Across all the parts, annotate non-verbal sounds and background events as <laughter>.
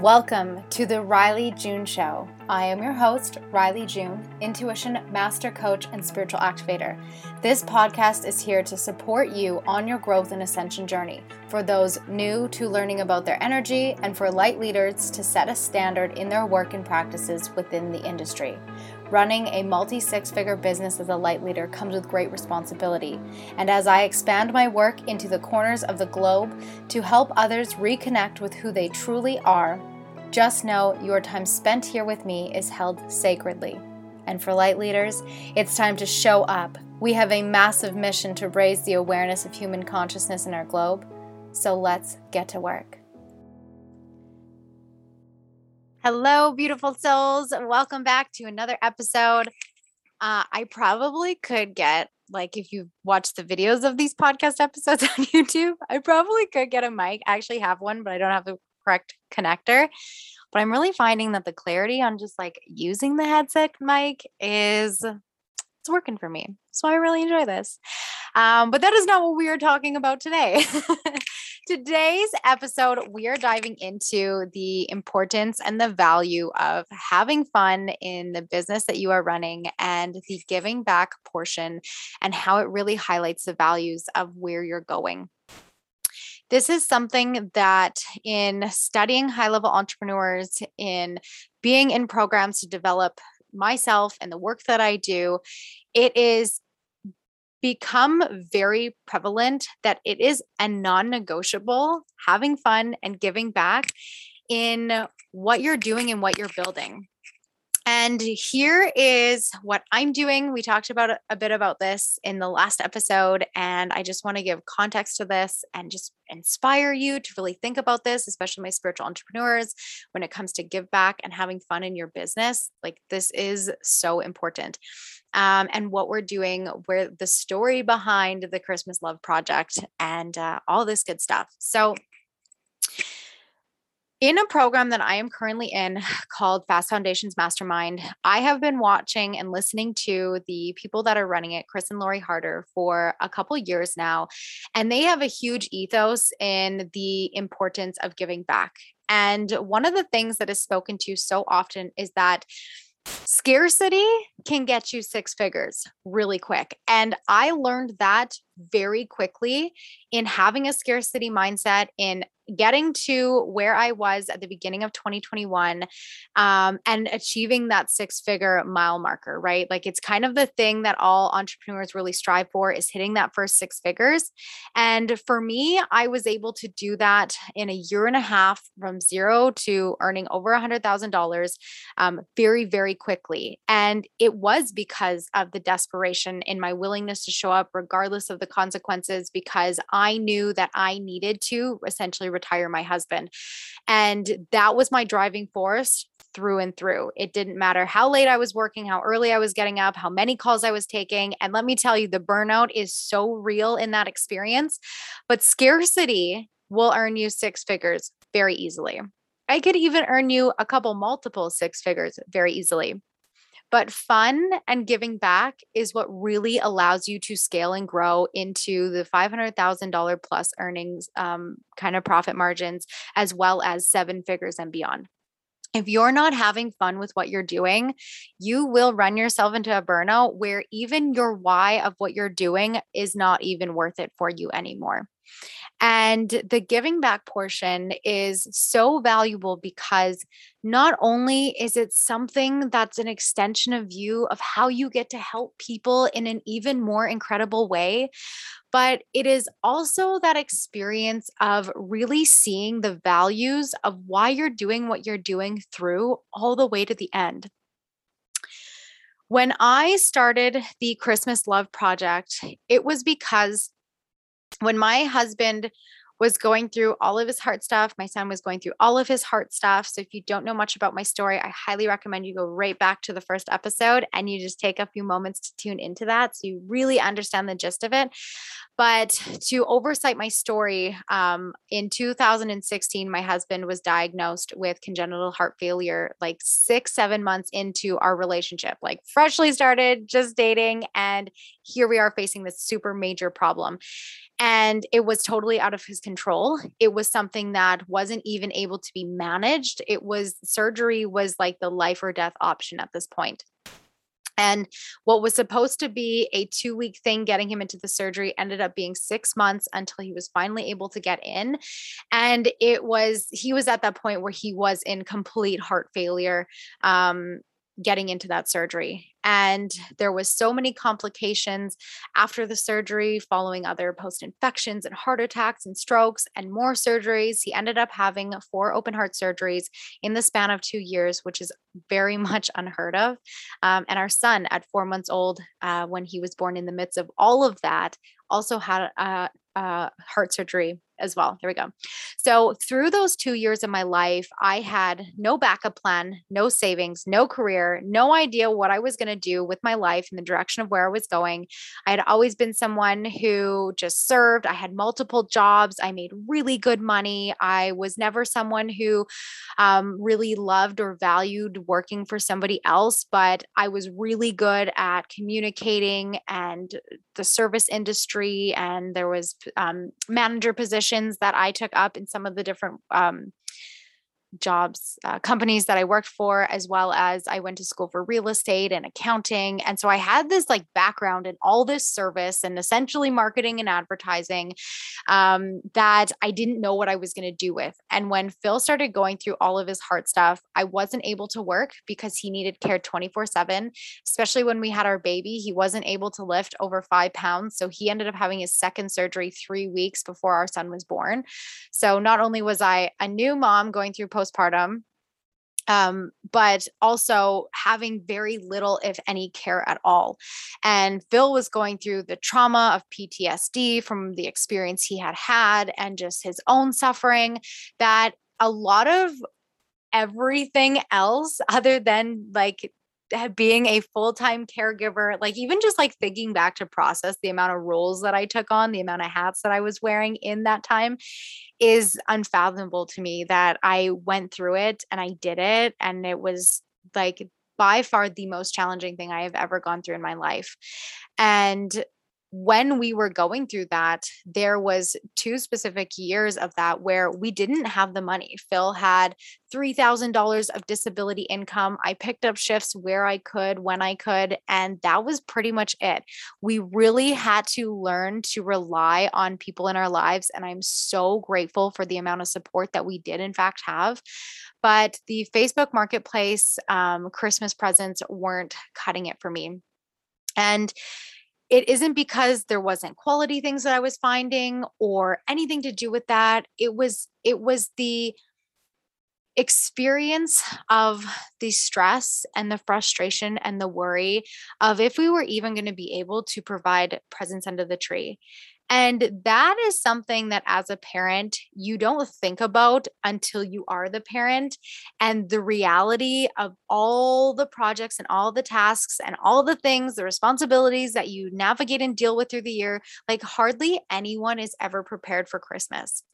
Welcome to the Rylee June Show. I am your host, Rylee June, intuition master coach and spiritual activator. This podcast is here to support you on your growth and ascension journey for those new to learning about their energy and for light leaders to set a standard in their work and practices within the industry. Running a multi six figure business as a light leader comes with great responsibility. And as I expand my work into the corners of the globe to help others reconnect with who they truly are, just know your time spent here with me is held sacredly. And for light leaders, it's time to show up. We have a massive mission to raise the awareness of human consciousness in our globe. So let's get to work. Hello, beautiful souls. Welcome back to another episode. Uh, I probably could get, like, if you've watched the videos of these podcast episodes <laughs> on YouTube, I probably could get a mic. I actually have one, but I don't have the correct connector. But I'm really finding that the clarity on just like using the headset mic is it's working for me. So I really enjoy this. Um, but that is not what we are talking about today. <laughs> Today's episode, we are diving into the importance and the value of having fun in the business that you are running and the giving back portion and how it really highlights the values of where you're going. This is something that in studying high level entrepreneurs, in being in programs to develop myself and the work that I do, it is become very prevalent that it is a non negotiable having fun and giving back in what you're doing and what you're building. And here is what I'm doing. We talked about a bit about this in the last episode, and I just want to give context to this and just inspire you to really think about this, especially my spiritual entrepreneurs, when it comes to give back and having fun in your business. Like, this is so important. Um, and what we're doing, where the story behind the Christmas Love Project, and uh, all this good stuff. So, in a program that I am currently in <sighs> called Fast Foundations Mastermind, I have been watching and listening to the people that are running it, Chris and Lori Harder, for a couple years now. And they have a huge ethos in the importance of giving back. And one of the things that is spoken to so often is that scarcity can get you six figures really quick. And I learned that very quickly in having a scarcity mindset, in getting to where I was at the beginning of 2021 um, and achieving that six figure mile marker, right? Like it's kind of the thing that all entrepreneurs really strive for is hitting that first six figures. And for me, I was able to do that in a year and a half from zero to earning over a $100,000 um, very, very quickly. And it was because of the desperation in my willingness to show up regardless of the consequences, because I knew that I needed to essentially retire my husband. And that was my driving force through and through. It didn't matter how late I was working, how early I was getting up, how many calls I was taking. And let me tell you, the burnout is so real in that experience. But scarcity will earn you six figures very easily. I could even earn you a couple multiple six figures very easily. But fun and giving back is what really allows you to scale and grow into the $500,000 plus earnings um, kind of profit margins, as well as seven figures and beyond if you're not having fun with what you're doing, you will run yourself into a burnout where even your why of what you're doing is not even worth it for you anymore. And the giving back portion is so valuable because not only is it something that's an extension of you of how you get to help people in an even more incredible way, but it is also that experience of really seeing the values of why you're doing what you're doing through all the way to the end. When I started the Christmas Love Project, it was because when my husband was going through all of his heart stuff. My son was going through all of his heart stuff. So if you don't know much about my story, I highly recommend you go right back to the first episode and you just take a few moments to tune into that so you really understand the gist of it. But to oversight my story, um, in 2016, my husband was diagnosed with congenital heart failure, like six, seven months into our relationship, like freshly started, just dating. And here we are facing this super major problem. And it was totally out of his control control. It was something that wasn't even able to be managed. It was surgery was like the life or death option at this point. And what was supposed to be a two week thing getting him into the surgery ended up being six months until he was finally able to get in. And it was, he was at that point where he was in complete heart failure. Um, getting into that surgery and there was so many complications after the surgery following other post infections and heart attacks and strokes and more surgeries. He ended up having four open heart surgeries in the span of two years which is very <laughs> much unheard of. Um, and our son at four months old uh, when he was born in the midst of all of that also had a, a heart surgery as well. Here we go. So, through those two years of my life, I had no backup plan, no savings, no career, no idea what I was going to do with my life and the direction of where I was going. I had always been someone who just served. I had multiple jobs. I made really good money. I was never someone who um, really loved or valued working for somebody else, but I was really good at communicating and the service industry. And there was um, manager position that I took up in some of the different um, jobs, uh, companies that I worked for, as well as I went to school for real estate and accounting. And so I had this like background in all this service and essentially marketing and advertising um, that I didn't know what I was going to do with. And when Phil started going through all of his heart stuff, I wasn't able to work because he needed care 24 7, especially when we had our baby. He wasn't able to lift over five pounds. So he ended up having his second surgery three weeks before our son was born. So not only was I a new mom going through postpartum um, but also having very little, if any, care at all. And Phil was going through the trauma of PTSD from the experience he had had and just his own suffering that a lot of everything else, other than like being a full-time caregiver like even just like thinking back to process the amount of roles that i took on the amount of hats that i was wearing in that time is unfathomable to me that i went through it and i did it and it was like by far the most challenging thing i have ever gone through in my life. And when we were going through that there was two specific years of that where we didn't have the money. Phil had $3000 of disability income. I picked up shifts where i could when i could and that was pretty much it. We really had to learn to rely on people in our lives and i'm so grateful for the amount of support that we did in fact have. But the facebook marketplace um, christmas presents weren't cutting it for me. And it isn't because there wasn't quality things that I was finding or anything to do with that. It was it was the experience of the stress and the frustration and the worry of if we were even going to be able to provide presents under the tree. And that is something that as a parent, you don't think about until you are the parent. And the reality of all the projects and all the tasks and all the things, the responsibilities that you navigate and deal with through the year, like hardly anyone is ever prepared for Christmas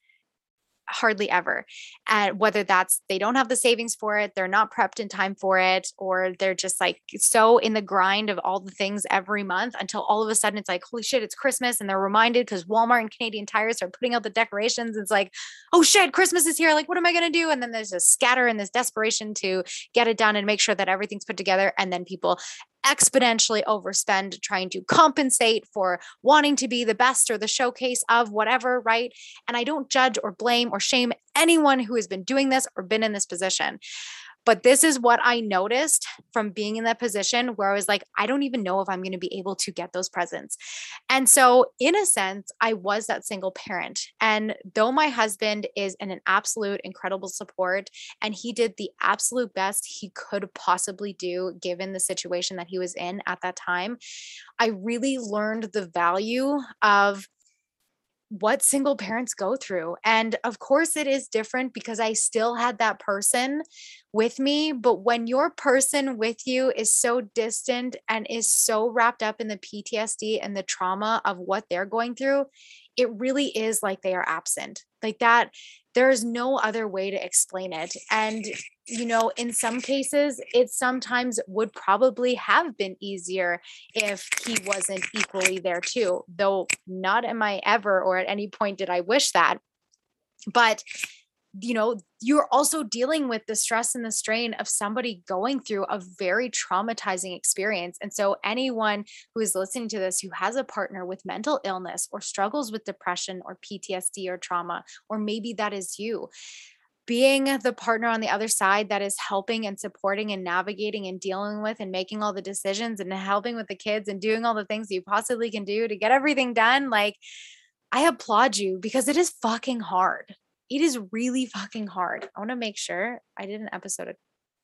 hardly ever. And whether that's they don't have the savings for it, they're not prepped in time for it, or they're just like so in the grind of all the things every month until all of a sudden it's like, holy shit, it's Christmas. And they're reminded because Walmart and Canadian tires are putting out the decorations. It's like, oh shit, Christmas is here. Like, what am I going to do? And then there's a scatter and this desperation to get it done and make sure that everything's put together. And then people exponentially overspend trying to compensate for wanting to be the best or the showcase of whatever, right? And I don't judge or blame or shame anyone who has been doing this or been in this position. But this is what I noticed from being in that position where I was like, I don't even know if I'm going to be able to get those presents. And so, in a sense, I was that single parent. And though my husband is an, an absolute incredible support and he did the absolute best he could possibly do given the situation that he was in at that time, I really learned the value of what single parents go through. And of course, it is different because I still had that person with me. But when your person with you is so distant and is so wrapped up in the PTSD and the trauma of what they're going through, it really is like they are absent. Like that, there's no other way to explain it. And you know, in some cases, it sometimes would probably have been easier if he wasn't equally there too, though not am I ever or at any point did I wish that. but you know, you're also dealing with the stress and the strain of somebody going through a very traumatizing experience. And so, anyone who is listening to this who has a partner with mental illness or struggles with depression or PTSD or trauma, or maybe that is you, being the partner on the other side that is helping and supporting and navigating and dealing with and making all the decisions and helping with the kids and doing all the things you possibly can do to get everything done, like, I applaud you because it is fucking hard it is really fucking hard. I want to make sure I did an episode of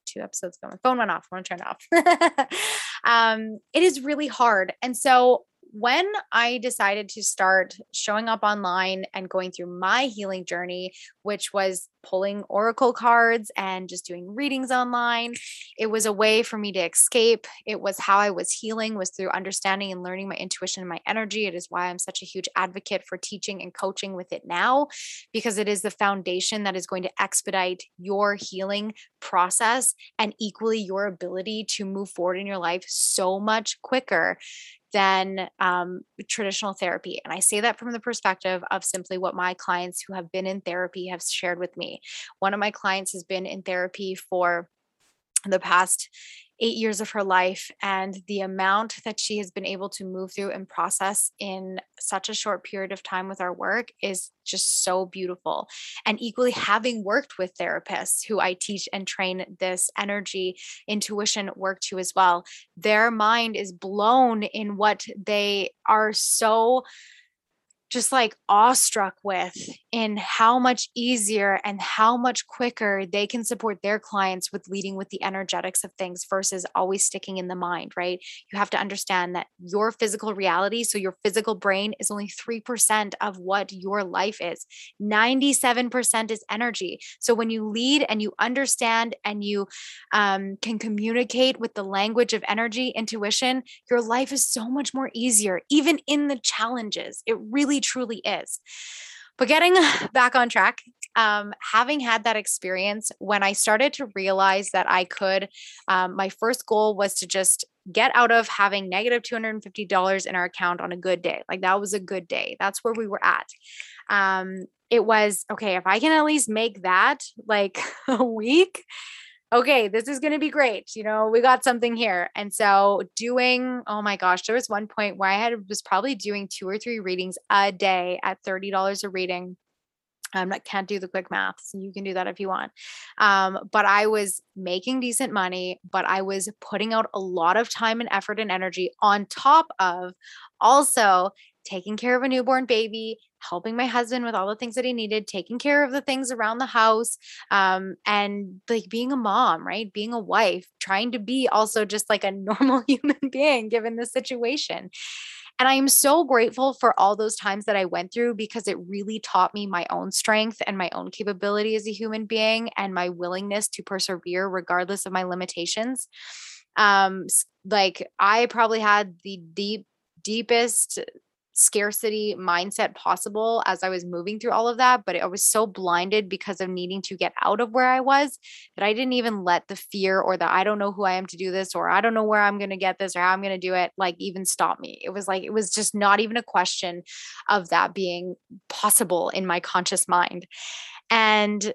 two episodes ago. My phone went off. I want to turn it off. <laughs> um, it is really hard. And so when I decided to start showing up online and going through my healing journey, which was pulling oracle cards and just doing readings online, it was a way for me to escape. It was how I was healing was through understanding and learning my intuition and my energy. It is why I'm such a huge advocate for teaching and coaching with it now because it is the foundation that is going to expedite your healing process and equally your ability to move forward in your life so much quicker than um, traditional therapy. And I say that from the perspective of simply what my clients who have been in therapy have shared with me. One of my clients has been in therapy for the past eight years of her life and the amount that she has been able to move through and process in such a short period of time with our work is just so beautiful. And equally, having worked with therapists who I teach and train this energy intuition work to as well, their mind is blown in what they are so just like awestruck with in how much easier and how much quicker they can support their clients with leading with the energetics of things versus always sticking in the mind, right? You have to understand that your physical reality, so your physical brain is only 3% of what your life is. 97% is energy. So when you lead and you understand and you um, can communicate with the language of energy, intuition, your life is so much more easier, even in the challenges. It really truly is. But getting <sighs> back on track, um, having had that experience, when I started to realize that I could, um, my first goal was to just get out of having negative $250 in our account on a good day. Like that was a good day. That's where we were at. Um, it was okay, if I can at least make that like <laughs> a week, okay, this is going to be great. You know, we got something here. And so doing, oh my gosh, there was one point where I had was probably doing two or three readings a day at $30 a reading. I'm not can't do the quick maths. You can do that if you want. Um, but I was making decent money, but I was putting out a lot of time and effort and energy on top of also taking care of a newborn baby, helping my husband with all the things that he needed, taking care of the things around the house, um, and like being a mom, right? Being a wife, trying to be also just like a <laughs> normal human being given the situation. And I am so grateful for all those times that I went through because it really taught me my own strength and my own capability as a human being and my willingness to persevere regardless of my limitations. Um, like I probably had the deep, deepest scarcity mindset possible as I was moving through all of that, but I was so blinded because of needing to get out of where I was that I didn't even let the fear or the I don't know who I am to do this or I don't know where I'm going to get this or how I'm going to do it like even stop me. It was like it was just not even a question of that being possible in my conscious mind. And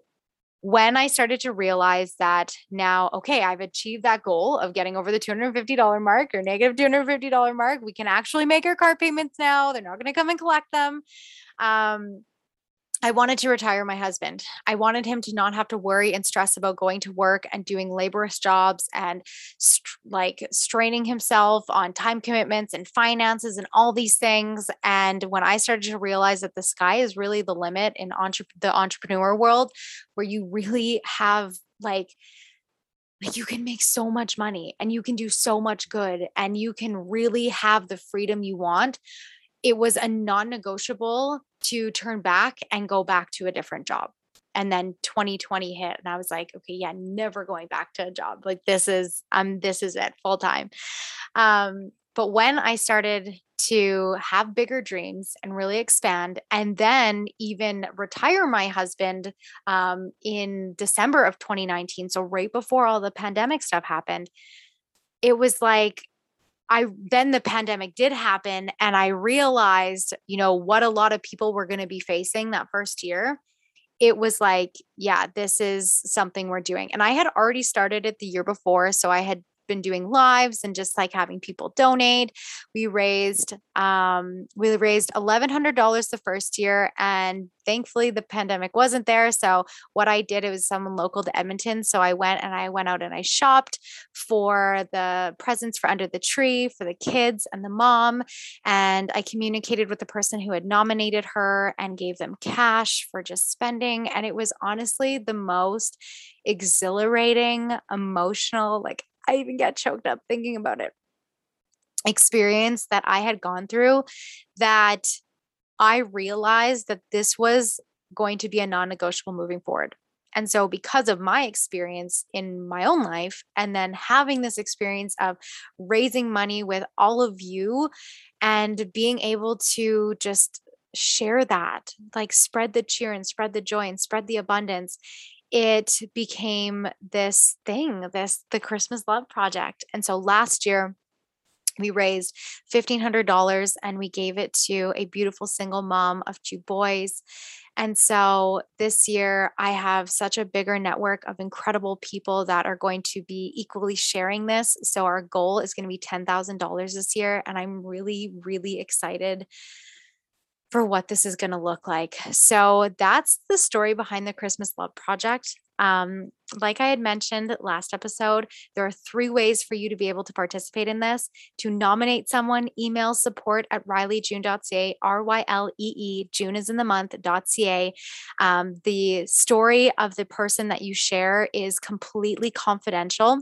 when I started to realize that now, okay, I've achieved that goal of getting over the $250 mark or negative $250 mark, we can actually make our car payments now. They're not going to come and collect them. Um, I wanted to retire my husband. I wanted him to not have to worry and stress about going to work and doing laborious jobs and st- like straining himself on time commitments and finances and all these things. And when I started to realize that the sky is really the limit in entre- the entrepreneur world, where you really have like, like you can make so much money and you can do so much good and you can really have the freedom you want it was a non-negotiable to turn back and go back to a different job. And then 2020 hit and I was like, okay, yeah, never going back to a job. Like this is um this is it full time. Um but when I started to have bigger dreams and really expand, and then even retire my husband um, in December of 2019, so right before all the pandemic stuff happened, it was like I then the pandemic did happen and I realized, you know, what a lot of people were going to be facing that first year it was like, yeah, this is something we're doing. And I had already started it the year before. So I had been doing lives and just like having people donate. We raised um we raised $1100 the first year and thankfully the pandemic wasn't there. So what I did it was someone local to Edmonton, so I went and I went out and I shopped for the presents for under the tree for the kids and the mom and I communicated with the person who had nominated her and gave them cash for just spending and it was honestly the most exhilarating, emotional, like I even get choked up thinking about it. Experience that I had gone through that I realized that this was going to be a non negotiable moving forward. And so, because of my experience in my own life, and then having this experience of raising money with all of you and being able to just share that, like spread the cheer and spread the joy and spread the abundance, it became this thing, this the Christmas Love Project. And so last year, we raised $1,500 and we gave it to a beautiful single mom of two boys. And so this year, I have such a bigger network of incredible people that are going to be equally sharing this. So our goal is going to be $10,000 this year. And I'm really, really excited for what this is going to look like. So that's the story behind the Christmas Love Project. Um, like I had mentioned last episode, there are three ways for you to be able to participate in this. To nominate someone, email support at ryleejune.ca, R Y L E E, June is in the month.ca. Um, the story of the person that you share is completely confidential.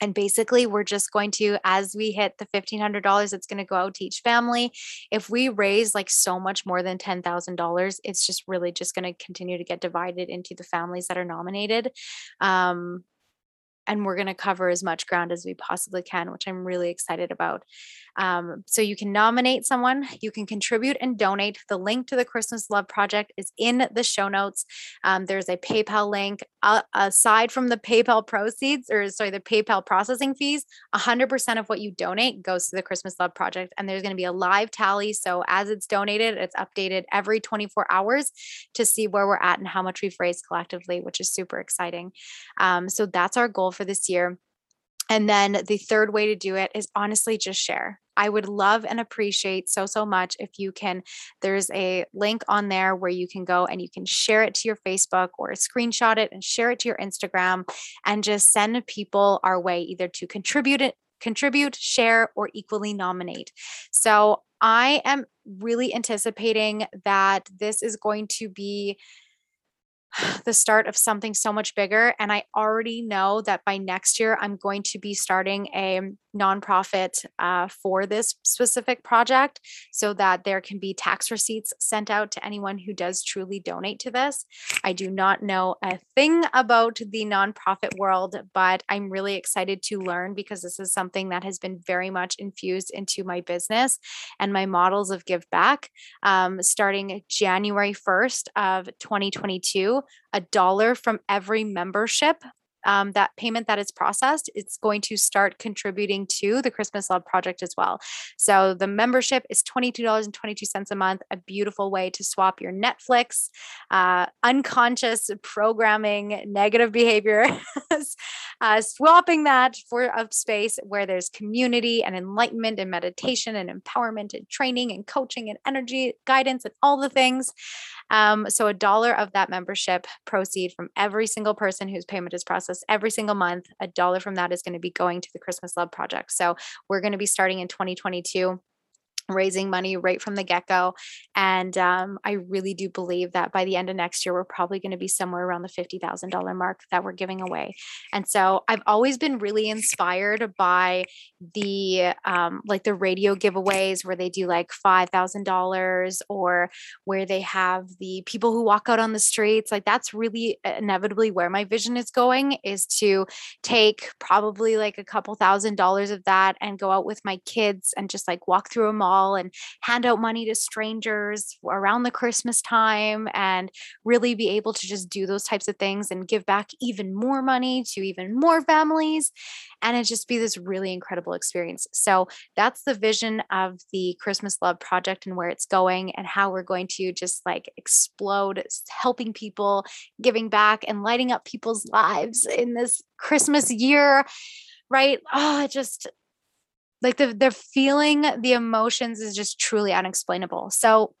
And basically, we're just going to, as we hit the $1,500, it's going to go out to each family. If we raise like so much more than $10,000, it's just really just going to continue to get divided into the families that are nominated. Um, and we're going to cover as much ground as we possibly can, which I'm really excited about. Um, so you can nominate someone, you can contribute and donate. The link to the Christmas Love Project is in the show notes. Um, there's a PayPal link. Uh, aside from the PayPal proceeds, or sorry, the PayPal processing fees, 100% of what you donate goes to the Christmas Love Project. And there's going to be a live tally. So as it's donated, it's updated every 24 hours to see where we're at and how much we've raised collectively, which is super exciting. Um, so that's our goal for this year. And then the third way to do it is honestly just share. I would love and appreciate so, so much if you can. There's a link on there where you can go and you can share it to your Facebook or screenshot it and share it to your Instagram and just send people our way either to contribute it, contribute, share, or equally nominate. So I am really anticipating that this is going to be <sighs> the start of something so much bigger. And I already know that by next year, I'm going to be starting a nonprofit uh, for this specific project so that there can be tax receipts sent out to anyone who does truly donate to this. I do not know a thing about the nonprofit world, but I'm really excited to learn because this is something that has been very much infused into my business and my models of give back. Um, starting January 1st of 2022, a dollar from every membership um, that payment that is processed, it's going to start contributing to the Christmas Love Project as well. So the membership is $22.22 a month, a beautiful way to swap your Netflix, uh, unconscious programming, negative behavior, <laughs> uh, swapping that for a space where there's community and enlightenment and meditation and empowerment and training and coaching and energy guidance and all the things. Um, so a dollar of that membership proceed from every single person whose payment is processed every single month, a dollar from that is going to be going to the Christmas Love Project. So we're going to be starting in 2022 raising money right from the get go. And um, I really do believe that by the end of next year, we're probably going to be somewhere around the $50,000 mark that we're giving away. And so I've always been really inspired by the um, like the radio giveaways where they do like $5,000 or where they have the people who walk out on the streets. Like that's really inevitably where my vision is going is to take probably like a couple thousand dollars of that and go out with my kids and just like walk through a mall and hand out money to strangers around the Christmas time and really be able to just do those types of things and give back even more money to even more families. And it just be this really incredible experience. So that's the vision of the Christmas Love Project and where it's going and how we're going to just like explode helping people, giving back, and lighting up people's lives in this Christmas year. Right. Oh, it just like the the feeling, the emotions is just truly unexplainable. So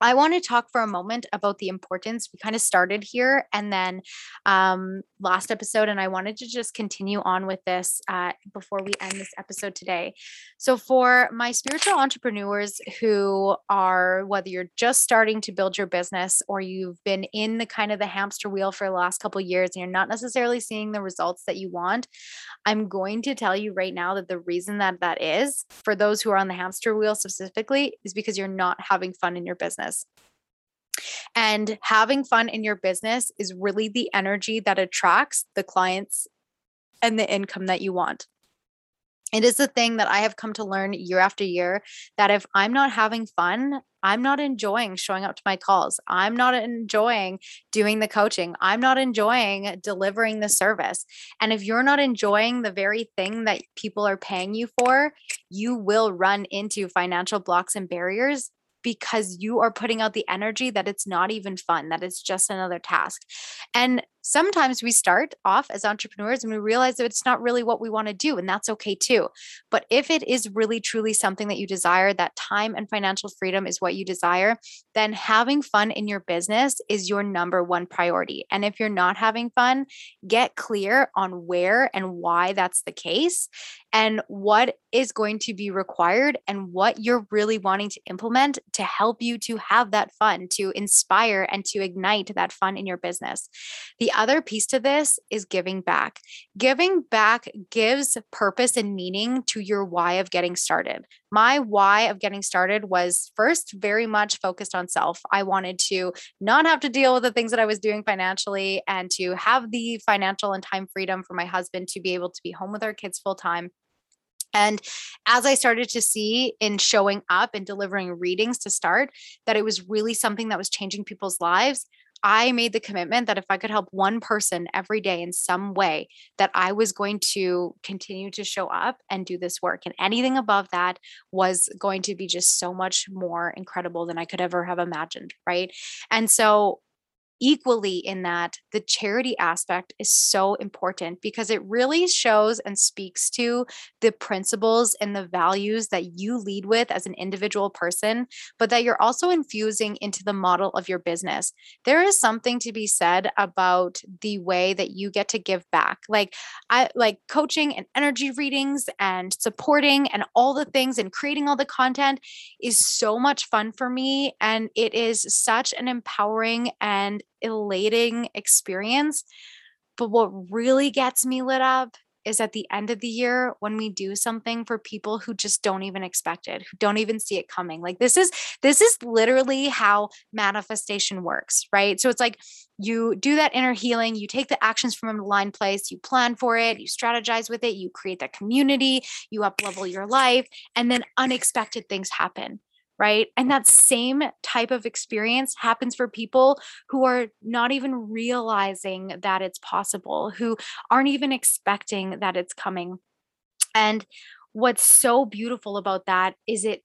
I want to talk for a moment about the importance. We kind of started here and then um, last episode, and I wanted to just continue on with this uh, before we end this episode today. So, for my spiritual entrepreneurs who are, whether you're just starting to build your business or you've been in the kind of the hamster wheel for the last couple years and you're not necessarily seeing the results that you want, I'm going to tell you right now that the reason that that is for those who are on the hamster wheel specifically is because you're not having fun in your business business. And having fun in your business is really the energy that attracts the clients and the income that you want. It is the thing that I have come to learn year after year that if I'm not having fun, I'm not enjoying showing up to my calls. I'm not enjoying doing the coaching. I'm not enjoying delivering the service. And if you're not enjoying the very thing that people are paying you for, you will run into financial blocks and barriers because you are putting out the energy that it's not even fun, that it's just another task. And sometimes we start off as entrepreneurs and we realize that it's not really what we want to do, and that's okay too. But if it is really truly something that you desire, that time and financial freedom is what you desire, then having fun in your business is your number one priority. And if you're not having fun, get clear on where and why that's the case and what is going to be required and what you're really wanting to implement to help you to have that fun, to inspire and to ignite that fun in your business. The other piece to this is giving back. Giving back gives purpose and meaning to your why of getting started. My why of getting started was first very much focused on self. I wanted to not have to deal with the things that I was doing financially and to have the financial and time freedom for my husband to be able to be home with our kids full time. And as I started to see in showing up and delivering readings to start that it was really something that was changing people's lives, I made the commitment that if I could help one person every day in some way, that I was going to continue to show up and do this work. And anything above that was going to be just so much more incredible than I could ever have imagined. Right. And so equally in that the charity aspect is so important because it really shows and speaks to the principles and the values that you lead with as an individual person but that you're also infusing into the model of your business. There is something to be said about the way that you get to give back like i like coaching and energy readings and supporting and all the things and creating all the content is so much fun for me and it is such an empowering and elating experience. But what really gets me lit up is at the end of the year when we do something for people who just don't even expect it, who don't even see it coming. Like this is this is literally how manifestation works, right? So it's like you do that inner healing, you take the actions from a aligned place, you plan for it, you strategize with it, you create that community, you up level your life, and then unexpected things happen right? And that same type of experience happens for people who are not even realizing that it's possible, who aren't even expecting that it's coming. And what's so beautiful about that is it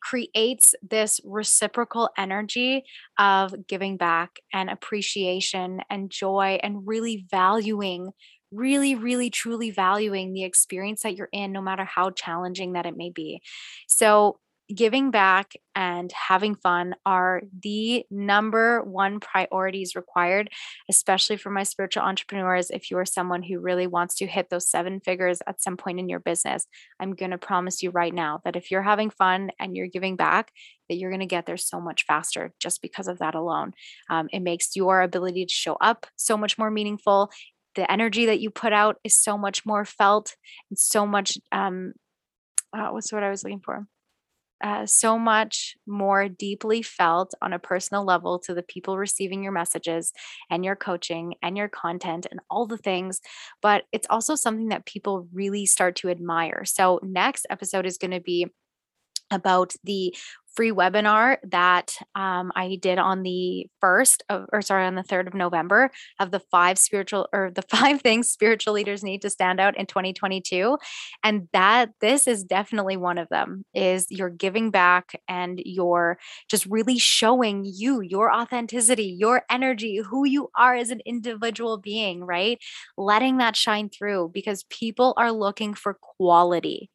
creates this reciprocal energy of giving back and appreciation and joy and really valuing really, really, truly valuing the experience that you're in, no matter how challenging that it may be. So, giving back and having fun are the number one priorities required, especially for my spiritual entrepreneurs. If you are someone who really wants to hit those seven figures at some point in your business, I'm going to promise you right now that if you're having fun and you're giving back, that you're going to get there so much faster just because of that alone. Um, it makes your ability to show up so much more meaningful. The energy that you put out is so much more felt and so much um, uh, what's what I was looking for? Uh, so much more deeply felt on a personal level to the people receiving your messages and your coaching and your content and all the things. But it's also something that people really start to admire. So, next episode is going to be about the free webinar that um, I did on the first of, or sorry, on the third of November of the five spiritual or the <laughs> five things spiritual leaders need to stand out in 2022. And that this is definitely one of them is you're giving back and you're just really showing you your authenticity, your energy, who you are as an individual being, right? Letting that shine through because people are looking for quality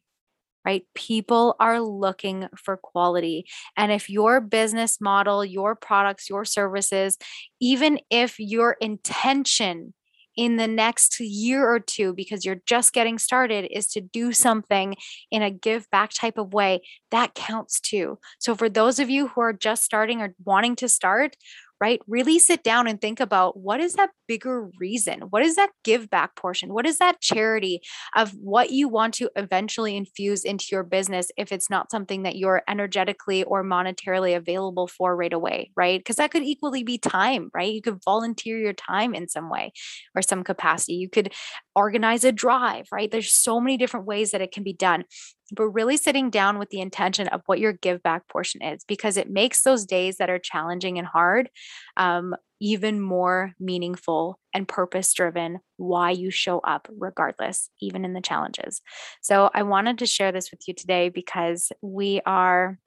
right? People are looking for quality. And if your business model, your products, your services, even if your intention in the next year or two, because you're just getting started, is to do something in a give back type of way, that counts too. So, for those of you who are just starting or wanting to start, right? Really sit down and think about what is that bigger reason? What is that give back portion? What is that charity of what you want to eventually infuse into your business if it's not something that you're energetically or monetarily available for right away, right? Because that could equally be time, right? You could volunteer your time in some way or some capacity. You could organize a drive, right? There's so many different ways that it can be done but really sitting down with the intention of what your give back portion is because it makes those days that are challenging and hard um, even more meaningful and purpose driven why you show up regardless even in the challenges so i wanted to share this with you today because we are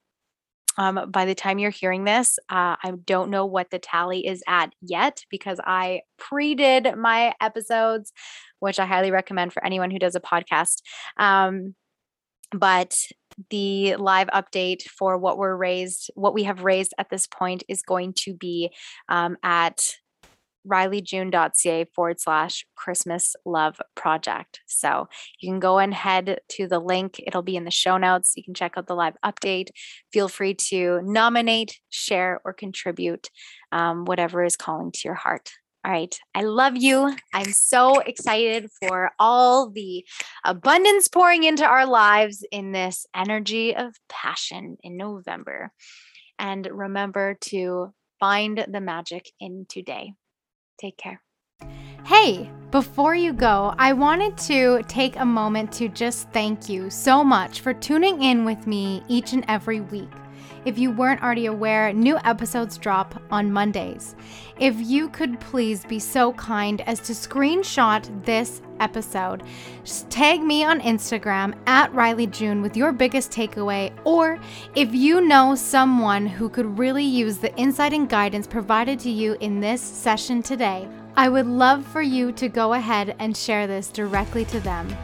um, by the time you're hearing this, uh, I don't know what the tally is at yet because I pre did my episodes, which I highly recommend for anyone who does a podcast. Um, but the live update for what we're raised, what we have raised at this point is going to be um, at ryleejune.ca forward slash Christmas Love Project. So you can go and head to the link. It'll be in the show notes. You can check out the live update. Feel free to nominate, share, or contribute um, whatever is calling to your heart. All right. I love you. I'm so excited for all the abundance pouring into our lives in this energy of passion in November. And remember to find the magic in today. Take care. Hey, before you go, I wanted to take a moment to just thank you so much for tuning in with me each and every week. If you weren't already aware, new episodes drop on Mondays. If you could please be so kind as to screenshot this episode, just tag me on Instagram at Rylee June with your biggest takeaway, or if you know someone who could really use the insight and guidance provided to you in this session today, I would love for you to go ahead and share this directly to them.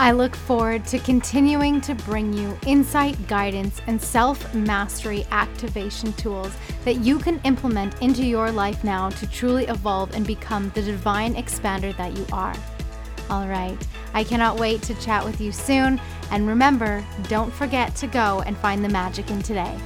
I look forward to continuing to bring you insight, guidance, and self mastery activation tools that you can implement into your life now to truly evolve and become the divine expander that you are. All right, I cannot wait to chat with you soon. And remember, don't forget to go and find the magic in today.